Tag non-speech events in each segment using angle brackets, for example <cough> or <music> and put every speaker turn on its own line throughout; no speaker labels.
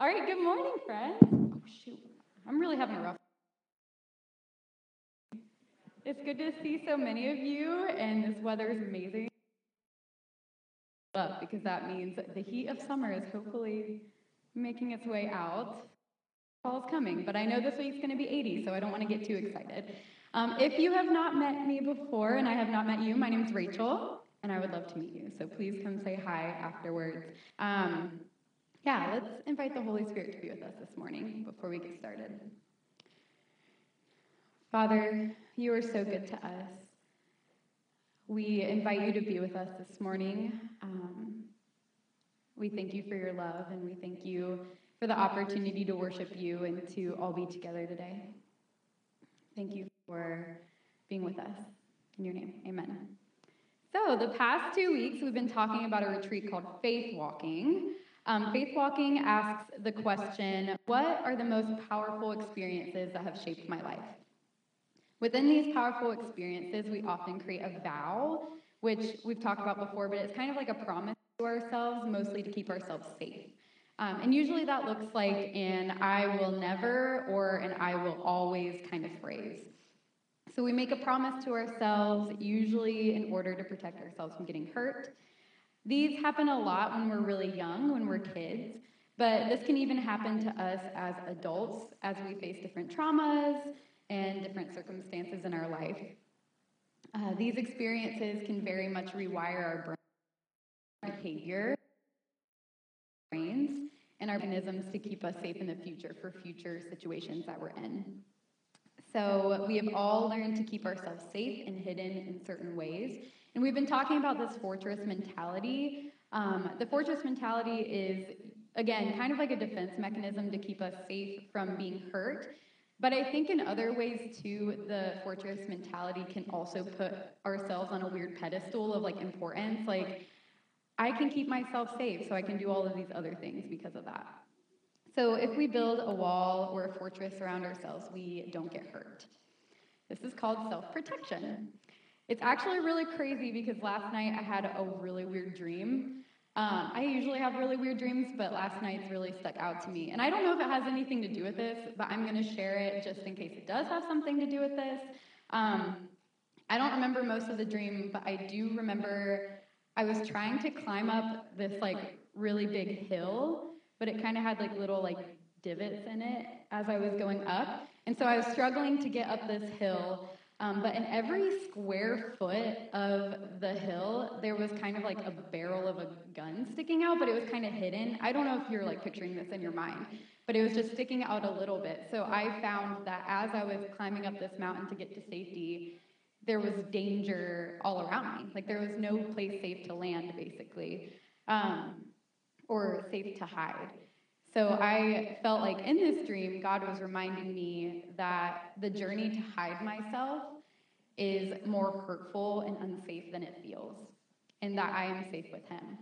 All right, good morning, friends. Oh, shoot. I'm really having a rough. It's good to see so many of you, and this weather is amazing. Up because that means the heat of summer is hopefully making its way out. Fall's coming, but I know this week's going to be 80, so I don't want to get too excited. Um, if you have not met me before, and I have not met you, my name's Rachel, and I would love to meet you. So please come say hi afterwards. Um, yeah, let's invite the Holy Spirit to be with us this morning before we get started. Father, you are so good to us. We invite you to be with us this morning. Um, we thank you for your love, and we thank you for the opportunity to worship you and to all be together today. Thank you for being with us. In your name, amen. So, the past two weeks, we've been talking about a retreat called Faith Walking. Um, Faith Walking asks the question What are the most powerful experiences that have shaped my life? Within these powerful experiences, we often create a vow, which we've talked about before, but it's kind of like a promise to ourselves, mostly to keep ourselves safe. Um, and usually that looks like an I will never or an I will always kind of phrase. So we make a promise to ourselves, usually in order to protect ourselves from getting hurt. These happen a lot when we're really young, when we're kids, but this can even happen to us as adults as we face different traumas and different circumstances in our life. Uh, these experiences can very much rewire our brain behavior, brains, and our mechanisms to keep us safe in the future for future situations that we're in. So we have all learned to keep ourselves safe and hidden in certain ways. And we've been talking about this fortress mentality. Um, the fortress mentality is, again, kind of like a defense mechanism to keep us safe from being hurt. But I think in other ways too, the fortress mentality can also put ourselves on a weird pedestal of like importance. Like, I can keep myself safe, so I can do all of these other things because of that. So if we build a wall or a fortress around ourselves, we don't get hurt. This is called self protection. It's actually really crazy because last night I had a really weird dream. Um, I usually have really weird dreams, but last night's really stuck out to me. And I don't know if it has anything to do with this, but I'm going to share it just in case it does have something to do with this. Um, I don't remember most of the dream, but I do remember I was trying to climb up this like really big hill, but it kind of had like little like divots in it as I was going up. And so I was struggling to get up this hill. Um, but in every square foot of the hill, there was kind of like a barrel of a gun sticking out, but it was kind of hidden. I don't know if you're like picturing this in your mind, but it was just sticking out a little bit. So I found that as I was climbing up this mountain to get to safety, there was danger all around me. Like there was no place safe to land, basically, um, or safe to hide. So I felt like in this dream, God was reminding me that the journey to hide myself is more hurtful and unsafe than it feels, and that I am safe with Him,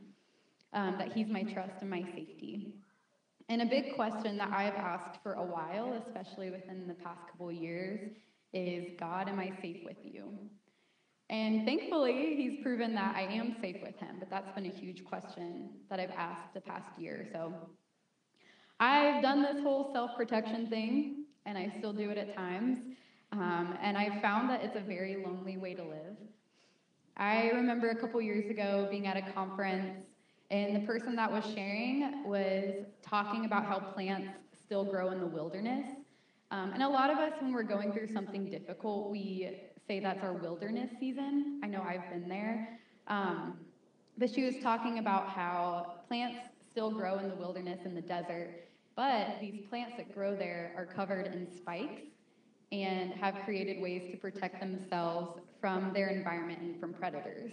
um, that He's my trust and my safety. And a big question that I've asked for a while, especially within the past couple years, is God, am I safe with you? And thankfully, he's proven that I am safe with him, but that's been a huge question that I've asked the past year. So I've done this whole self protection thing, and I still do it at times. Um, and I found that it's a very lonely way to live. I remember a couple years ago being at a conference, and the person that was sharing was talking about how plants still grow in the wilderness. Um, and a lot of us, when we're going through something difficult, we say that's our wilderness season. I know I've been there. Um, but she was talking about how plants still grow in the wilderness in the desert, but these plants that grow there are covered in spikes and have created ways to protect themselves from their environment and from predators.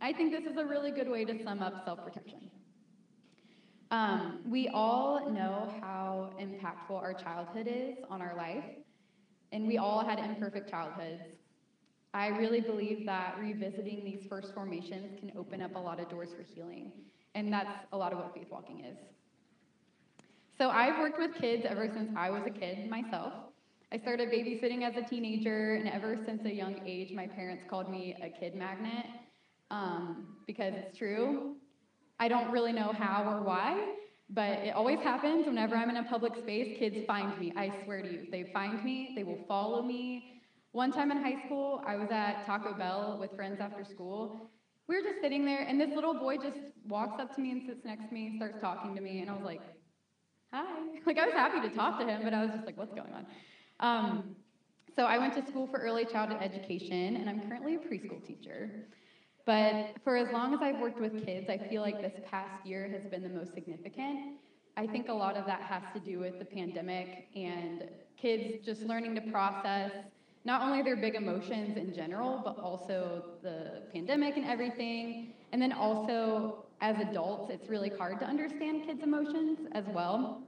I think this is a really good way to sum up self protection. Um, we all know how impactful our childhood is on our life, and we all had imperfect childhoods. I really believe that revisiting these first formations can open up a lot of doors for healing, and that's a lot of what faith walking is. So I've worked with kids ever since I was a kid myself. I started babysitting as a teenager, and ever since a young age, my parents called me a kid magnet um, because it's true. I don't really know how or why, but it always happens whenever I'm in a public space, kids find me. I swear to you. They find me, they will follow me. One time in high school, I was at Taco Bell with friends after school. We were just sitting there, and this little boy just walks up to me and sits next to me starts talking to me, and I was like, hi. <laughs> Like, I was happy to talk to him, but I was just like, what's going on? Um, so I went to school for early childhood education, and I'm currently a preschool teacher. But for as long as I've worked with kids, I feel like this past year has been the most significant. I think a lot of that has to do with the pandemic and kids just learning to process not only their big emotions in general, but also the pandemic and everything. And then also, as adults, it's really hard to understand kids' emotions as well.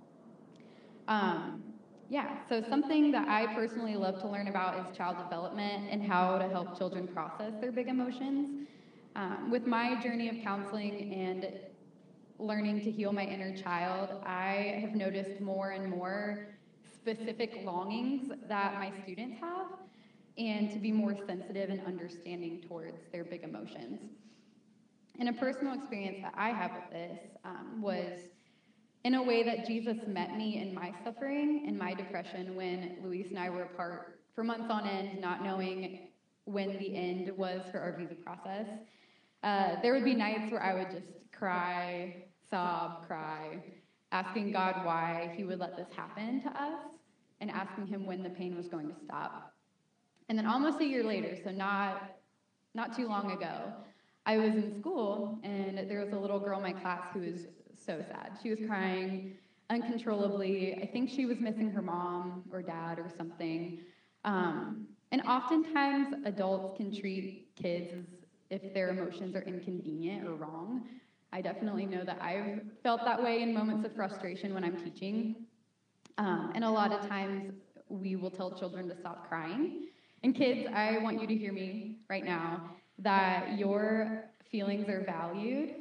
Um, yeah, so something that I personally love to learn about is child development and how to help children process their big emotions. Um, with my journey of counseling and learning to heal my inner child, I have noticed more and more specific longings that my students have and to be more sensitive and understanding towards their big emotions. And a personal experience that I have with this um, was in a way that Jesus met me in my suffering in my depression when Luis and I were apart for months on end, not knowing when the end was for our visa process. Uh, there would be nights where I would just cry, sob, cry, asking God why He would let this happen to us and asking Him when the pain was going to stop. And then almost a year later, so not, not too long ago, I was in school and there was a little girl in my class who was so sad. She was crying uncontrollably. I think she was missing her mom or dad or something. Um, and oftentimes, adults can treat kids as if their emotions are inconvenient or wrong. I definitely know that I've felt that way in moments of frustration when I'm teaching. Um, and a lot of times we will tell children to stop crying. And kids, I want you to hear me right now that your feelings are valued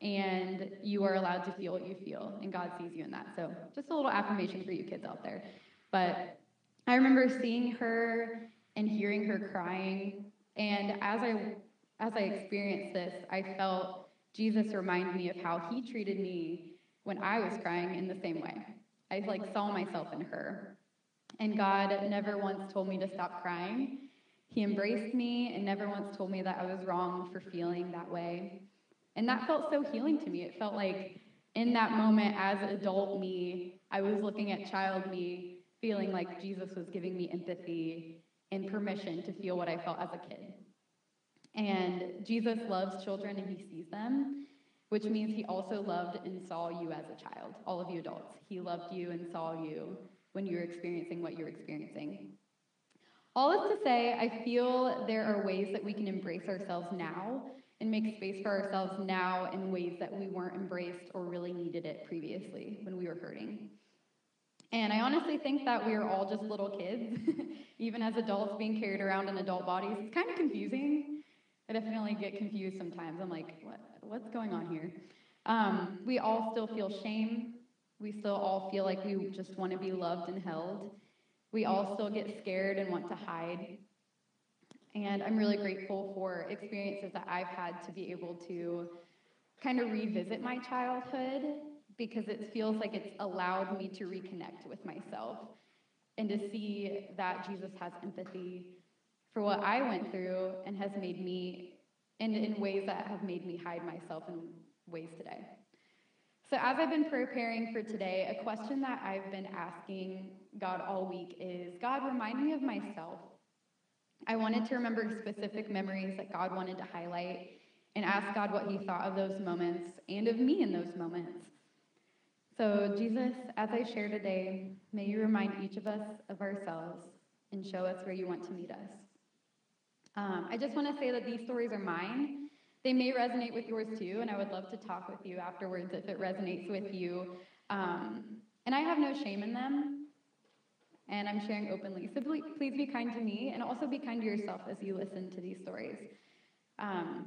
and you are allowed to feel what you feel, and God sees you in that. So, just a little affirmation for you kids out there. But I remember seeing her and hearing her crying, and as I as I experienced this, I felt Jesus remind me of how he treated me when I was crying in the same way. I like saw myself in her. And God never once told me to stop crying. He embraced me and never once told me that I was wrong for feeling that way. And that felt so healing to me. It felt like in that moment, as adult me, I was looking at child me, feeling like Jesus was giving me empathy and permission to feel what I felt as a kid. And Jesus loves children and he sees them, which means he also loved and saw you as a child, all of you adults. He loved you and saw you when you were experiencing what you're experiencing. All this to say, I feel there are ways that we can embrace ourselves now and make space for ourselves now in ways that we weren't embraced or really needed it previously when we were hurting. And I honestly think that we are all just little kids, <laughs> even as adults being carried around in adult bodies. It's kind of confusing I definitely get confused sometimes. I'm like, what, what's going on here? Um, we all still feel shame. We still all feel like we just want to be loved and held. We all still get scared and want to hide. And I'm really grateful for experiences that I've had to be able to kind of revisit my childhood because it feels like it's allowed me to reconnect with myself and to see that Jesus has empathy for what I went through and has made me, and in ways that have made me hide myself in ways today. So, as I've been preparing for today, a question that I've been asking God all week is God, remind me of myself. I wanted to remember specific memories that God wanted to highlight and ask God what He thought of those moments and of me in those moments. So, Jesus, as I share today, may you remind each of us of ourselves and show us where you want to meet us. Um, I just want to say that these stories are mine. They may resonate with yours too, and I would love to talk with you afterwards if it resonates with you. Um, and I have no shame in them, and I'm sharing openly. So please be kind to me, and also be kind to yourself as you listen to these stories. Um,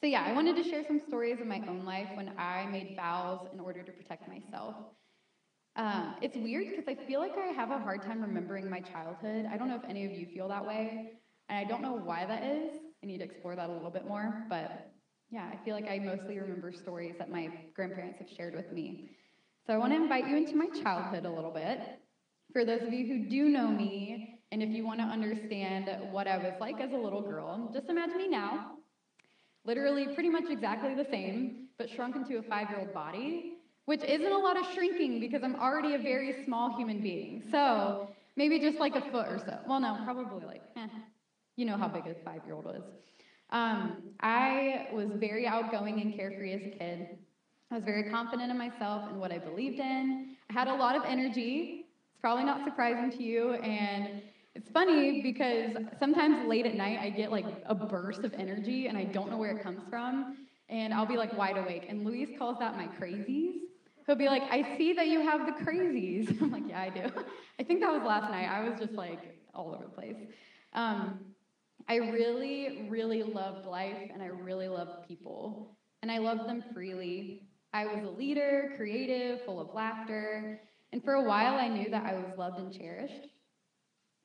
so, yeah, I wanted to share some stories of my own life when I made vows in order to protect myself. Um, it's weird because I feel like I have a hard time remembering my childhood. I don't know if any of you feel that way. And I don't know why that is. I need to explore that a little bit more. But yeah, I feel like I mostly remember stories that my grandparents have shared with me. So I want to invite you into my childhood a little bit. For those of you who do know me, and if you want to understand what I was like as a little girl, just imagine me now, literally pretty much exactly the same, but shrunk into a five year old body, which isn't a lot of shrinking because I'm already a very small human being. So maybe just like a foot or so. Well, no, probably like, eh, you know how big a five year old is. Um, I was very outgoing and carefree as a kid. I was very confident in myself and what I believed in. I had a lot of energy. Probably not surprising to you. And it's funny because sometimes late at night I get like a burst of energy and I don't know where it comes from. And I'll be like wide awake. And Luis calls that my crazies. He'll be like, I see that you have the crazies. <laughs> I'm like, yeah, I do. I think that was last night. I was just like all over the place. Um, I really, really loved life and I really loved people. And I loved them freely. I was a leader, creative, full of laughter. And for a while, I knew that I was loved and cherished.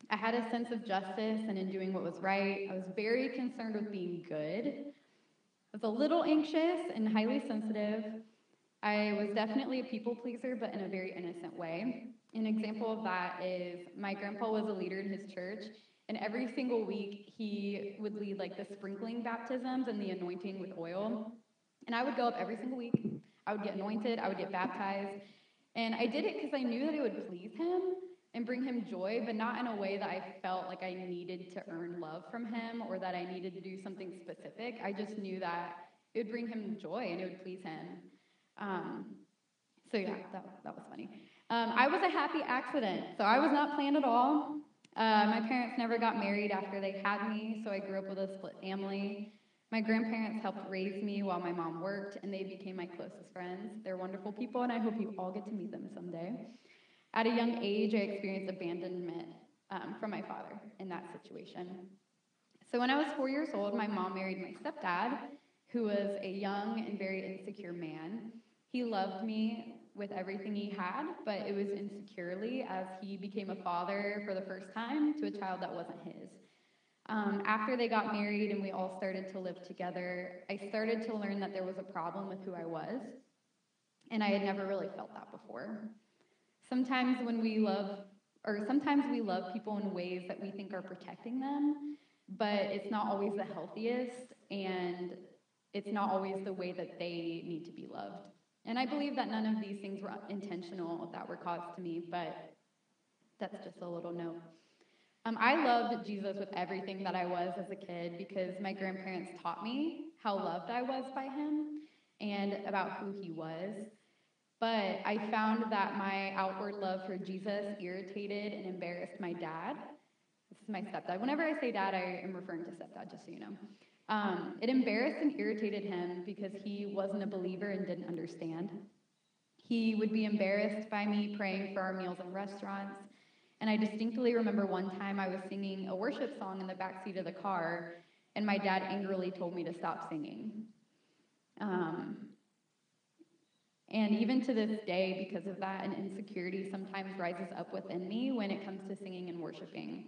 I had a sense of justice and in doing what was right. I was very concerned with being good. I was a little anxious and highly sensitive. I was definitely a people pleaser, but in a very innocent way. An example of that is my grandpa was a leader in his church, and every single week he would lead like the sprinkling baptisms and the anointing with oil. And I would go up every single week. I would get anointed, I would get baptized. And I did it because I knew that it would please him and bring him joy, but not in a way that I felt like I needed to earn love from him or that I needed to do something specific. I just knew that it would bring him joy and it would please him. Um, so yeah, that, that was funny. Um, I was a happy accident, so I was not planned at all. Uh, my parents never got married after they had me, so I grew up with a split family. My grandparents helped raise me while my mom worked, and they became my closest friends. They're wonderful people, and I hope you all get to meet them someday. At a young age, I experienced abandonment um, from my father in that situation. So when I was four years old, my mom married my stepdad, who was a young and very insecure man. He loved me with everything he had, but it was insecurely as he became a father for the first time to a child that wasn't his. Um, after they got married and we all started to live together, I started to learn that there was a problem with who I was, and I had never really felt that before. Sometimes when we love, or sometimes we love people in ways that we think are protecting them, but it's not always the healthiest, and it's not always the way that they need to be loved. And I believe that none of these things were intentional that were caused to me, but that's just a little note. Um, I loved Jesus with everything that I was as a kid because my grandparents taught me how loved I was by him and about who he was. But I found that my outward love for Jesus irritated and embarrassed my dad. This is my stepdad. Whenever I say dad, I am referring to stepdad, just so you know. Um, it embarrassed and irritated him because he wasn't a believer and didn't understand. He would be embarrassed by me praying for our meals in restaurants. And I distinctly remember one time I was singing a worship song in the back seat of the car, and my dad angrily told me to stop singing. Um, and even to this day, because of that, an insecurity sometimes rises up within me when it comes to singing and worshiping.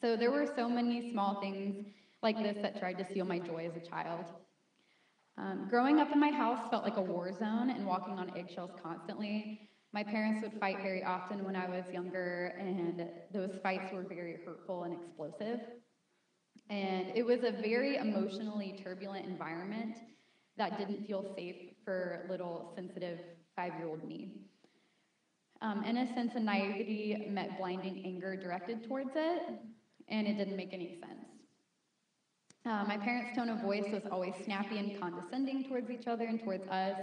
So there were so many small things like this that tried to steal my joy as a child. Um, growing up in my house felt like a war zone and walking on eggshells constantly. My parents would fight very often when I was younger, and those fights were very hurtful and explosive. And it was a very emotionally turbulent environment that didn't feel safe for little sensitive five year old me. Um, innocence and naivety met blinding anger directed towards it, and it didn't make any sense. Uh, my parents' tone of voice was always snappy and condescending towards each other and towards us.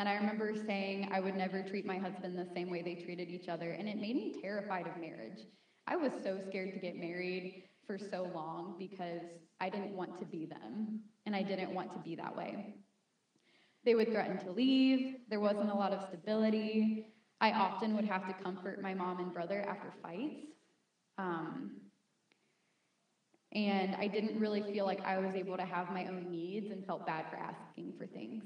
And I remember saying I would never treat my husband the same way they treated each other, and it made me terrified of marriage. I was so scared to get married for so long because I didn't want to be them, and I didn't want to be that way. They would threaten to leave, there wasn't a lot of stability. I often would have to comfort my mom and brother after fights. Um, and I didn't really feel like I was able to have my own needs and felt bad for asking for things.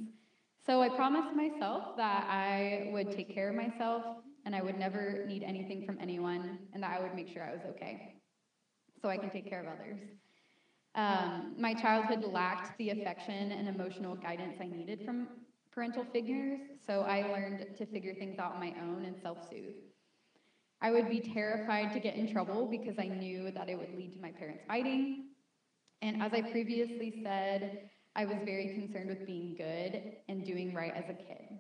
So I promised myself that I would take care of myself and I would never need anything from anyone and that I would make sure I was okay so I can take care of others. Um, my childhood lacked the affection and emotional guidance I needed from parental figures, so I learned to figure things out on my own and self soothe. I would be terrified to get in trouble because I knew that it would lead to my parents fighting. And as I previously said, I was very concerned with being good and doing right as a kid.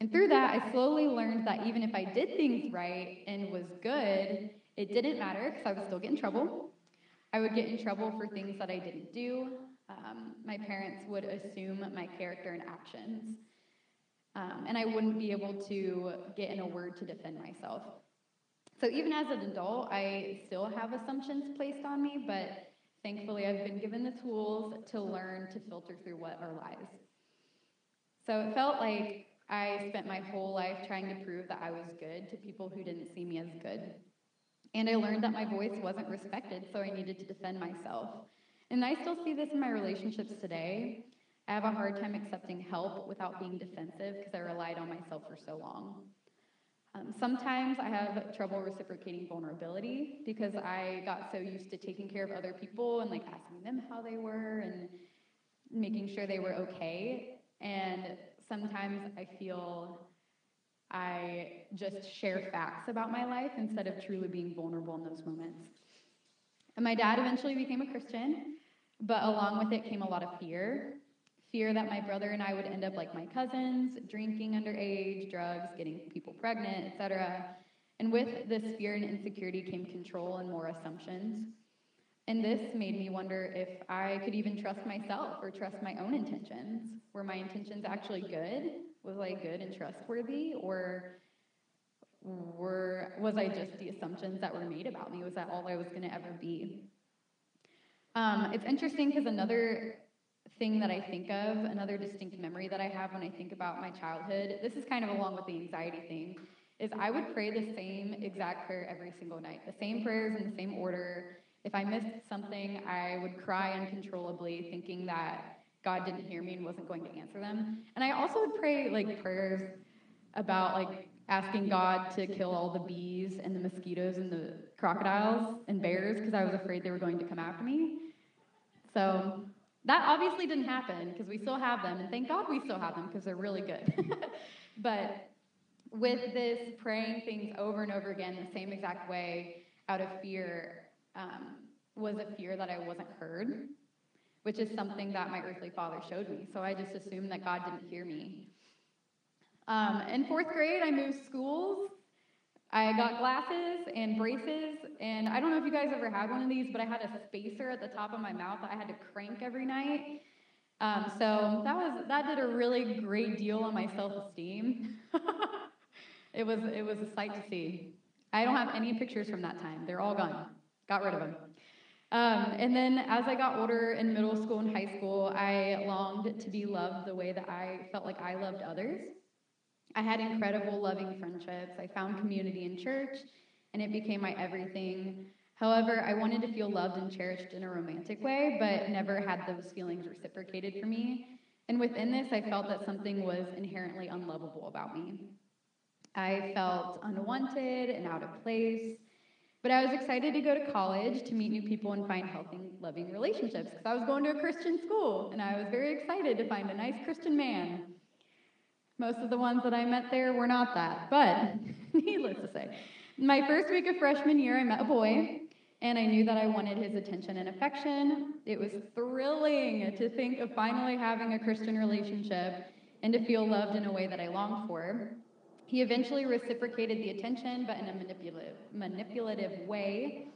And through that, I slowly learned that even if I did things right and was good, it didn't matter because I would still get in trouble. I would get in trouble for things that I didn't do. Um, my parents would assume my character and actions. Um, and I wouldn't be able to get in a word to defend myself. So even as an adult, I still have assumptions placed on me, but thankfully I've been given the tools to learn to filter through what are lies. So it felt like I spent my whole life trying to prove that I was good to people who didn't see me as good. And I learned that my voice wasn't respected, so I needed to defend myself. And I still see this in my relationships today. I have a hard time accepting help without being defensive because I relied on myself for so long. Um, sometimes I have trouble reciprocating vulnerability because I got so used to taking care of other people and like asking them how they were and making sure they were okay. And sometimes I feel I just share facts about my life instead of truly being vulnerable in those moments. And my dad eventually became a Christian, but along with it came a lot of fear fear that my brother and I would end up like my cousins, drinking underage, drugs, getting people pregnant, etc. And with this fear and insecurity came control and more assumptions. And this made me wonder if I could even trust myself or trust my own intentions. Were my intentions actually good? Was I good and trustworthy? Or were, was I just the assumptions that were made about me? Was that all I was going to ever be? Um, it's interesting because another thing that I think of, another distinct memory that I have when I think about my childhood, this is kind of along with the anxiety thing, is I would pray the same exact prayer every single night, the same prayers in the same order. If I missed something, I would cry uncontrollably, thinking that God didn't hear me and wasn't going to answer them. And I also would pray like prayers about like asking God to kill all the bees and the mosquitoes and the crocodiles and bears because I was afraid they were going to come after me. So that obviously didn't happen because we still have them, and thank God we still have them because they're really good. <laughs> but with this praying things over and over again the same exact way out of fear um, was a fear that I wasn't heard, which is something that my earthly father showed me. So I just assumed that God didn't hear me. Um, in fourth grade, I moved schools I got glasses and braces, and I don't know if you guys ever had one of these, but I had a spacer at the top of my mouth that I had to crank every night. Um, so that was that did a really great deal on my self-esteem. <laughs> it was it was a sight to see. I don't have any pictures from that time; they're all gone. Got rid of them. Um, and then as I got older in middle school and high school, I longed to be loved the way that I felt like I loved others. I had incredible, loving friendships. I found community in church, and it became my everything. However, I wanted to feel loved and cherished in a romantic way, but never had those feelings reciprocated for me. And within this, I felt that something was inherently unlovable about me. I felt unwanted and out of place. But I was excited to go to college to meet new people and find healthy, loving relationships because I was going to a Christian school and I was very excited to find a nice Christian man. Most of the ones that I met there were not that, but <laughs> needless to say. My first week of freshman year, I met a boy, and I knew that I wanted his attention and affection. It was thrilling to think of finally having a Christian relationship and to feel loved in a way that I longed for. He eventually reciprocated the attention, but in a manipulative, manipulative way.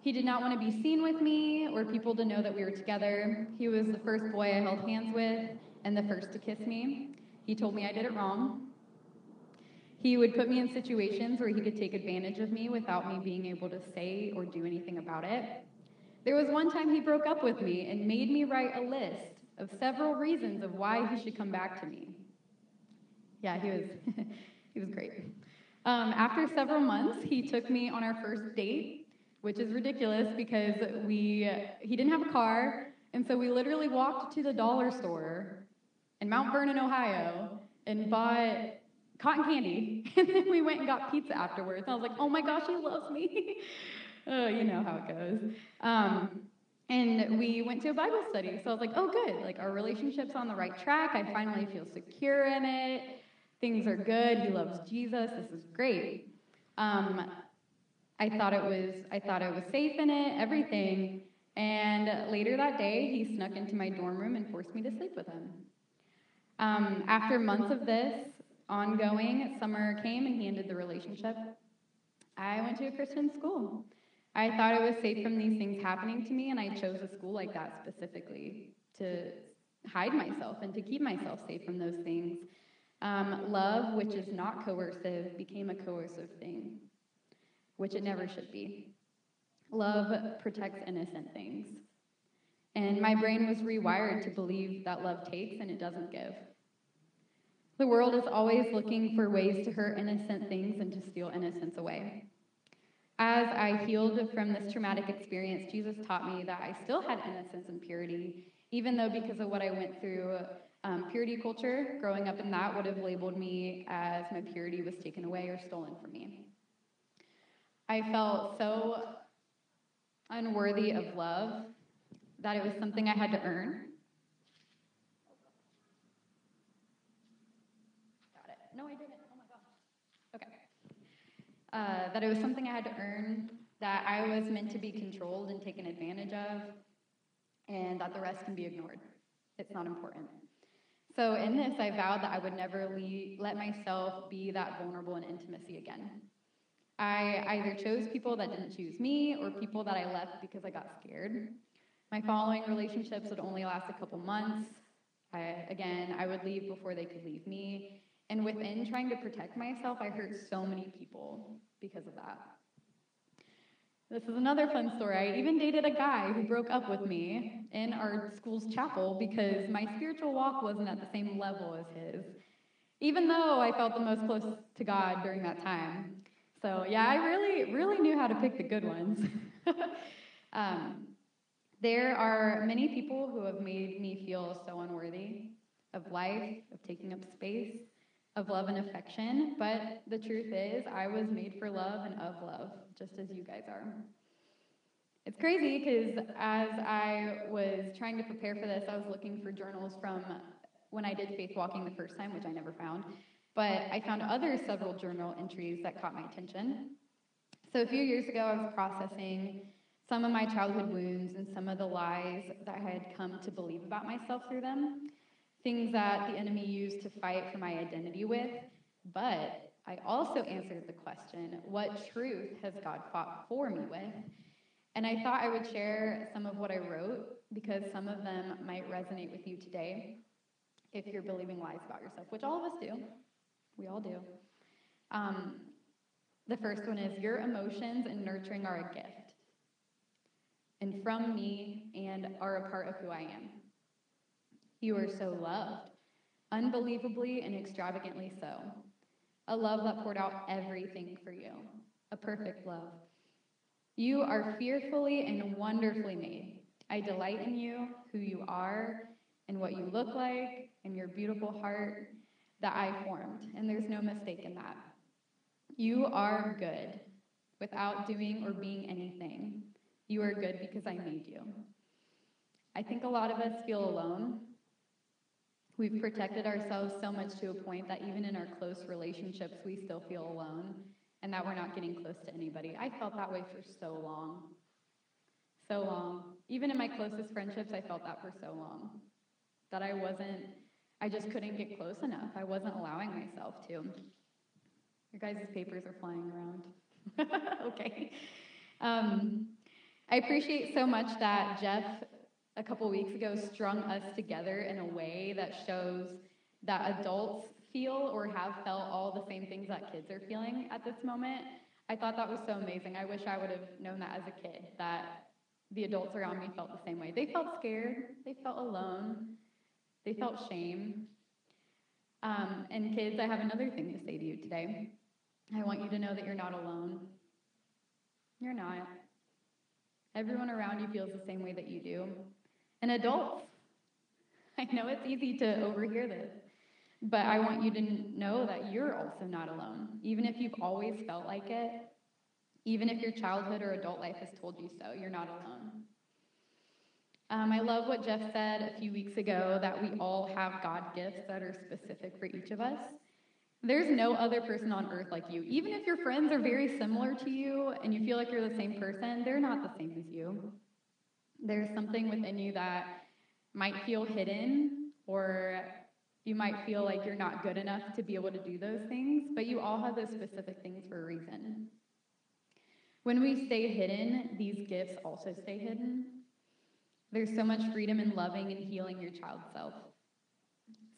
He did not want to be seen with me or people to know that we were together. He was the first boy I held hands with and the first to kiss me. He told me I did it wrong. He would put me in situations where he could take advantage of me without me being able to say or do anything about it. There was one time he broke up with me and made me write a list of several reasons of why he should come back to me. Yeah, he was <laughs> he was great. Um, after several months, he took me on our first date, which is ridiculous because we he didn't have a car, and so we literally walked to the dollar store in Mount Vernon, Ohio, and bought cotton candy. <laughs> And then we went and got pizza afterwards. And I was like, oh my gosh, he loves me. <laughs> oh, you know how it goes. Um, And we went to a Bible study. So I was like, oh, good. Like, our relationship's on the right track. I finally feel secure in it. Things are good. He loves Jesus. This is great. Um, I thought it was I thought I was safe in it, everything. And later that day, he snuck into my dorm room and forced me to sleep with him. Um, after months of this ongoing, summer came and he ended the relationship. I went to a Christian school. I thought it was safe from these things happening to me, and I chose a school like that specifically to hide myself and to keep myself safe from those things. Um, love, which is not coercive, became a coercive thing, which it never should be. Love protects innocent things. And my brain was rewired to believe that love takes and it doesn't give. The world is always looking for ways to hurt innocent things and to steal innocence away. As I healed from this traumatic experience, Jesus taught me that I still had innocence and purity, even though because of what I went through, um, purity culture, growing up in that, would have labeled me as my purity was taken away or stolen from me. I felt so unworthy of love that it was something I had to earn. Got it. No, I didn't. Oh my gosh. Okay. Uh, that it was something I had to earn, that I was meant to be controlled and taken advantage of, and that the rest can be ignored. It's not important. So, in this, I vowed that I would never let myself be that vulnerable in intimacy again. I either chose people that didn't choose me or people that I left because I got scared. My following relationships would only last a couple months. I, again, I would leave before they could leave me. And within trying to protect myself, I hurt so many people because of that. This is another fun story. I even dated a guy who broke up with me in our school's chapel because my spiritual walk wasn't at the same level as his, even though I felt the most close to God during that time. So, yeah, I really, really knew how to pick the good ones. <laughs> um, there are many people who have made me feel so unworthy of life, of taking up space, of love and affection, but the truth is, I was made for love and of love, just as you guys are. It's crazy because as I was trying to prepare for this, I was looking for journals from when I did faith walking the first time, which I never found. But I found other several journal entries that caught my attention. So a few years ago, I was processing some of my childhood wounds and some of the lies that I had come to believe about myself through them things that the enemy used to fight for my identity with, but I also answered the question what truth has God fought for me with? And I thought I would share some of what I wrote because some of them might resonate with you today if you're believing lies about yourself, which all of us do. We all do. Um, the first one is Your emotions and nurturing are a gift, and from me, and are a part of who I am. You are so loved, unbelievably and extravagantly so. A love that poured out everything for you, a perfect love. You are fearfully and wonderfully made. I delight in you, who you are, and what you look like, and your beautiful heart that I formed. And there's no mistake in that. You are good without doing or being anything. You are good because I made you. I think a lot of us feel alone We've protected ourselves so much to a point that even in our close relationships, we still feel alone and that we're not getting close to anybody. I felt that way for so long. So long. Even in my closest friendships, I felt that for so long. That I wasn't, I just couldn't get close enough. I wasn't allowing myself to. Your guys' papers are flying around. <laughs> okay. Um, I appreciate so much that Jeff a couple weeks ago strung us together in a way that shows that adults feel or have felt all the same things that kids are feeling at this moment. I thought that was so amazing. I wish I would have known that as a kid, that the adults around me felt the same way. They felt scared, they felt alone, they felt shame. Um, and kids, I have another thing to say to you today. I want you to know that you're not alone. You're not. Everyone around you feels the same way that you do and adults. <laughs> I know it's easy to overhear this, but I want you to know that you're also not alone. Even if you've always felt like it, even if your childhood or adult life has told you so, you're not alone. Um, I love what Jeff said a few weeks ago that we all have God gifts that are specific for each of us. There's no other person on earth like you. Even if your friends are very similar to you and you feel like you're the same person, they're not the same as you. There's something within you that might feel hidden, or you might feel like you're not good enough to be able to do those things, but you all have those specific things for a reason. When we stay hidden, these gifts also stay hidden. There's so much freedom in loving and healing your child self.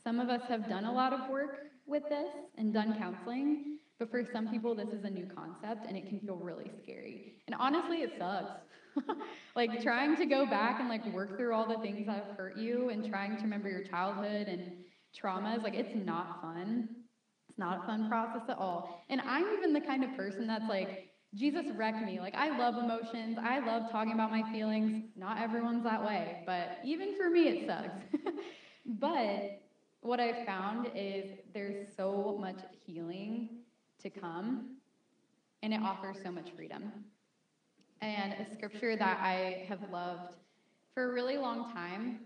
Some of us have done a lot of work with this and done counseling, but for some people, this is a new concept and it can feel really scary. And honestly, it sucks. <laughs> like trying to go back and like work through all the things that have hurt you and trying to remember your childhood and traumas, like it's not fun. It's not a fun process at all. And I'm even the kind of person that's like, Jesus wrecked me. Like, I love emotions. I love talking about my feelings. Not everyone's that way, but even for me, it sucks. <laughs> but what I've found is there's so much healing to come, and it offers so much freedom. And a scripture that I have loved for a really long time,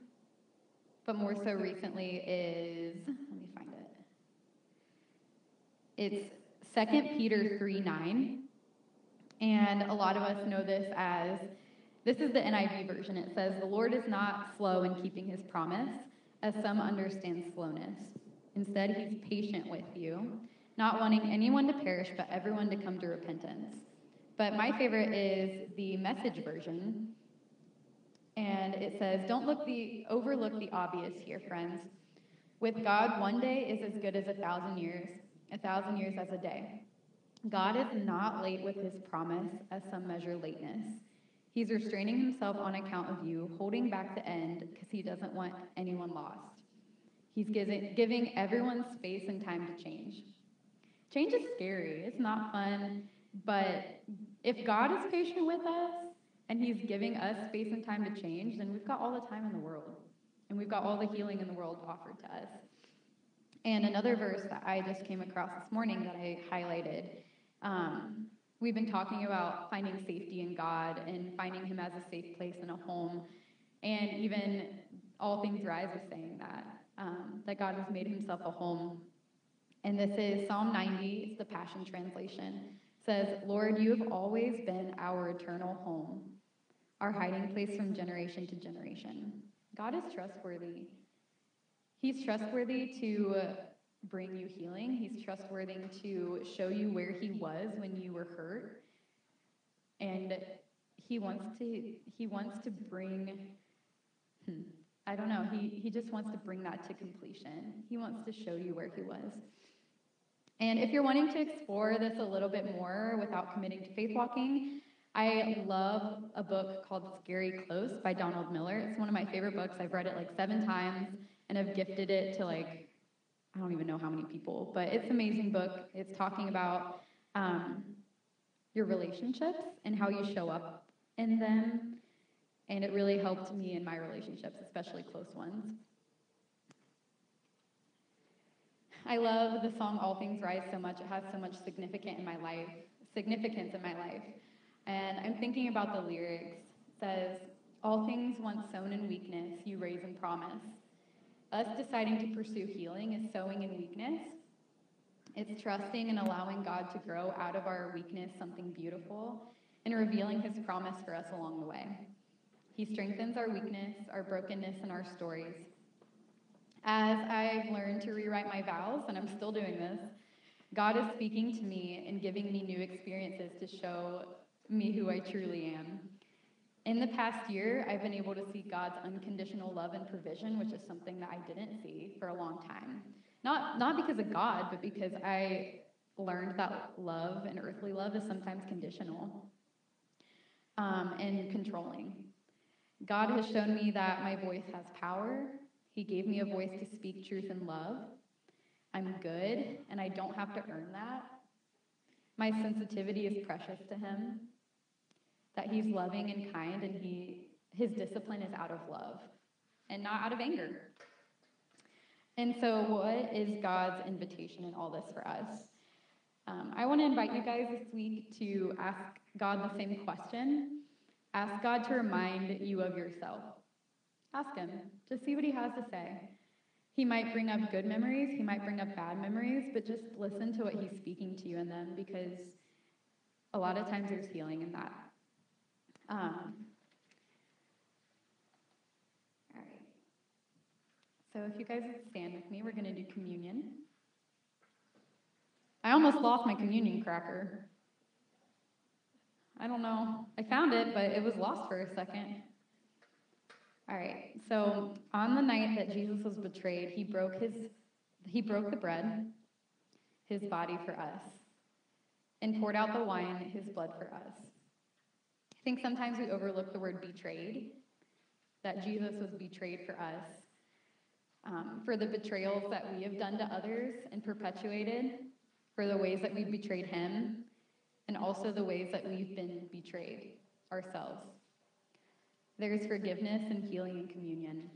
but more so recently, is let me find it. It's 2 Peter 3 9. And a lot of us know this as this is the NIV version. It says, The Lord is not slow in keeping his promise as some understand slowness. Instead, he's patient with you, not wanting anyone to perish, but everyone to come to repentance. But my favorite is the message version. And it says, Don't look the, overlook the obvious here, friends. With God, one day is as good as a thousand years, a thousand years as a day. God is not late with his promise, as some measure lateness. He's restraining himself on account of you, holding back the end because he doesn't want anyone lost. He's giving everyone space and time to change. Change is scary, it's not fun, but if God is patient with us and he's giving us space and time to change, then we've got all the time in the world. And we've got all the healing in the world offered to us. And another verse that I just came across this morning that I highlighted um, We've been talking about finding safety in God and finding Him as a safe place and a home. And even All Things Rise is saying that, um, that God has made Himself a home. And this is Psalm 90, it's the Passion Translation. It says, Lord, you have always been our eternal home, our hiding place from generation to generation. God is trustworthy. He's trustworthy to bring you healing. He's trustworthy to show you where he was when you were hurt. And he wants to he wants to bring hmm, I don't know, he he just wants to bring that to completion. He wants to show you where he was. And if you're wanting to explore this a little bit more without committing to faith walking, I love a book called Scary Close by Donald Miller. It's one of my favorite books. I've read it like seven times and I've gifted it to like I don't even know how many people, but it's an amazing book. It's talking about um, your relationships and how you show up in them. And it really helped me in my relationships, especially close ones. I love the song All Things Rise so much. It has so much significant in my life, significance in my life. And I'm thinking about the lyrics. It says, All things once sown in weakness, you raise in promise. Us deciding to pursue healing is sowing in weakness. It's trusting and allowing God to grow out of our weakness something beautiful and revealing his promise for us along the way. He strengthens our weakness, our brokenness, and our stories. As I've learned to rewrite my vows, and I'm still doing this, God is speaking to me and giving me new experiences to show me who I truly am. In the past year, I've been able to see God's unconditional love and provision, which is something that I didn't see for a long time. Not, not because of God, but because I learned that love and earthly love is sometimes conditional um, and controlling. God has shown me that my voice has power. He gave me a voice to speak truth and love. I'm good, and I don't have to earn that. My sensitivity is precious to Him that he's loving and kind and he his discipline is out of love and not out of anger. And so, what is God's invitation in all this for us? Um, I want to invite you guys this week to ask God the same question. Ask God to remind you of yourself. Ask him. to see what he has to say. He might bring up good memories, he might bring up bad memories, but just listen to what he's speaking to you in them because a lot of times there's healing in that. Um, all right. So if you guys would stand with me, we're going to do communion. I almost lost my communion cracker. I don't know. I found it, but it was lost for a second. All right. So on the night that Jesus was betrayed, he broke his he broke the bread, his body for us, and poured out the wine, his blood for us. I think sometimes we overlook the word betrayed, that Jesus was betrayed for us, um, for the betrayals that we have done to others and perpetuated, for the ways that we've betrayed him, and also the ways that we've been betrayed ourselves. There's forgiveness and healing and communion.